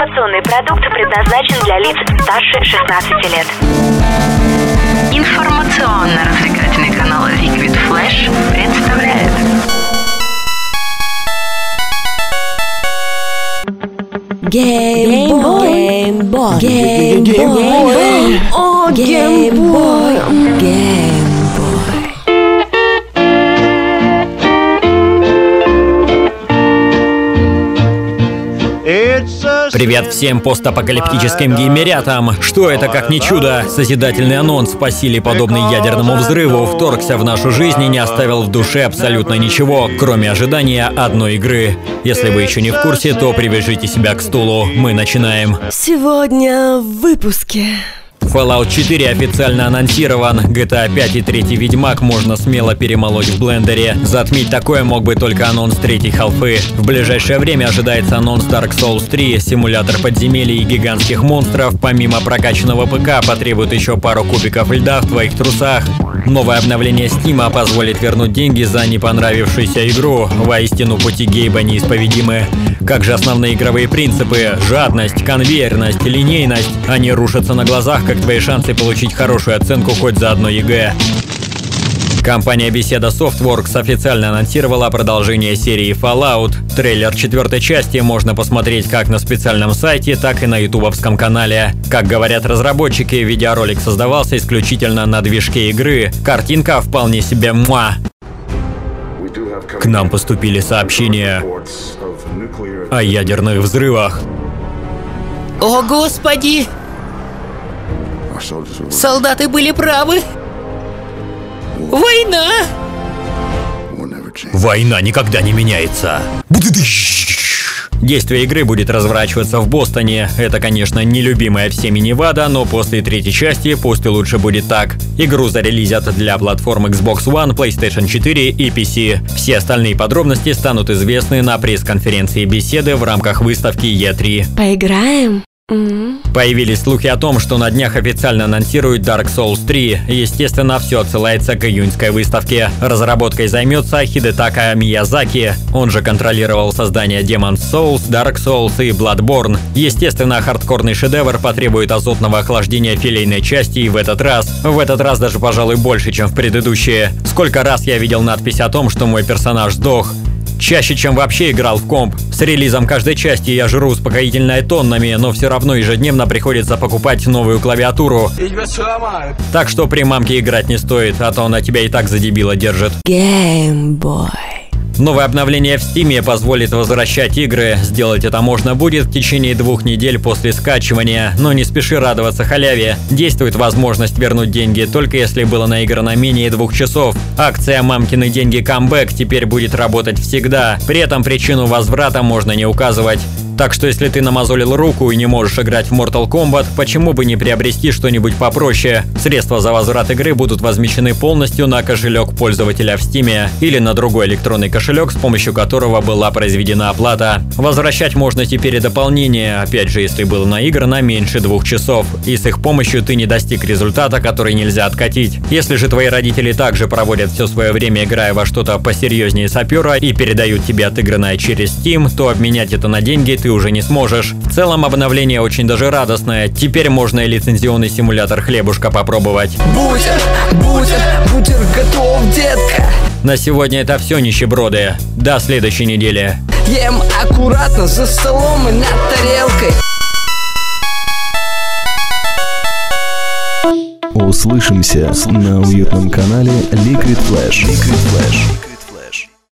Информационный продукт предназначен для лиц старше 16 лет. Информационно-развлекательный канал Liquid Flash представляет. Геймбой. Геймбой. Геймбой. О, геймбой. Геймбой. Привет всем постапокалиптическим геймерятам! Что это как не чудо? Созидательный анонс по силе подобный ядерному взрыву вторгся в нашу жизнь и не оставил в душе абсолютно ничего, кроме ожидания одной игры. Если вы еще не в курсе, то привяжите себя к стулу. Мы начинаем. Сегодня в выпуске. Fallout 4 официально анонсирован. GTA 5 и третий Ведьмак можно смело перемолоть в блендере. Затмить такое мог бы только анонс третьей халфы. В ближайшее время ожидается анонс Dark Souls 3, симулятор подземелий и гигантских монстров. Помимо прокачанного ПК потребует еще пару кубиков льда в твоих трусах. Новое обновление Steam позволит вернуть деньги за не понравившуюся игру. Воистину пути Гейба неисповедимы. Как же основные игровые принципы? Жадность, конвейерность, линейность. Они рушатся на глазах, как твои шансы получить хорошую оценку хоть за одно ЕГЭ. Компания Bethesda Softworks официально анонсировала продолжение серии Fallout. Трейлер четвертой части можно посмотреть как на специальном сайте, так и на ютубовском канале. Как говорят разработчики, видеоролик создавался исключительно на движке игры. Картинка вполне себе муа. К нам поступили сообщения о ядерных взрывах. О, Господи! Солдаты были правы. Война! Война никогда не меняется. Действие игры будет разворачиваться в Бостоне. Это, конечно, нелюбимая всеми Невада, но после третьей части пусть и лучше будет так. Игру зарелизят для платформ Xbox One, PlayStation 4 и PC. Все остальные подробности станут известны на пресс-конференции беседы в рамках выставки E3. Поиграем? Появились слухи о том, что на днях официально анонсируют Dark Souls 3. Естественно, все отсылается к июньской выставке. Разработкой займется Хидетака Миязаки. Он же контролировал создание Demon's Souls, Dark Souls и Bloodborne. Естественно, хардкорный шедевр потребует азотного охлаждения филейной части и в этот раз. В этот раз даже, пожалуй, больше, чем в предыдущие. Сколько раз я видел надпись о том, что мой персонаж сдох. Чаще, чем вообще играл в комп. С релизом каждой части я жру успокоительное тоннами, но все равно ежедневно приходится покупать новую клавиатуру. Так что при мамке играть не стоит, а то она тебя и так за дебила держит. Геймбой. Новое обновление в Steam позволит возвращать игры. Сделать это можно будет в течение двух недель после скачивания, но не спеши радоваться халяве. Действует возможность вернуть деньги только если было наиграно менее двух часов. Акция «Мамкины деньги камбэк» теперь будет работать всегда. При этом причину возврата можно не указывать. Так что если ты намазолил руку и не можешь играть в Mortal Kombat, почему бы не приобрести что-нибудь попроще? Средства за возврат игры будут возмещены полностью на кошелек пользователя в Steam или на другой электронный кошелек, с помощью которого была произведена оплата. Возвращать можно теперь и дополнение, опять же, если было наиграно меньше двух часов, и с их помощью ты не достиг результата, который нельзя откатить. Если же твои родители также проводят все свое время играя во что-то посерьезнее сапера и передают тебе отыгранное через Steam, то обменять это на деньги ты уже не сможешь. В целом обновление очень даже радостное. Теперь можно и лицензионный симулятор хлебушка попробовать. Бутер, бутер, бутер готов, детка. На сегодня это все, нищеброды. До следующей недели. Ем аккуратно за столом и над тарелкой. Услышимся на уютном канале Liquid Flash. Liquid Flash.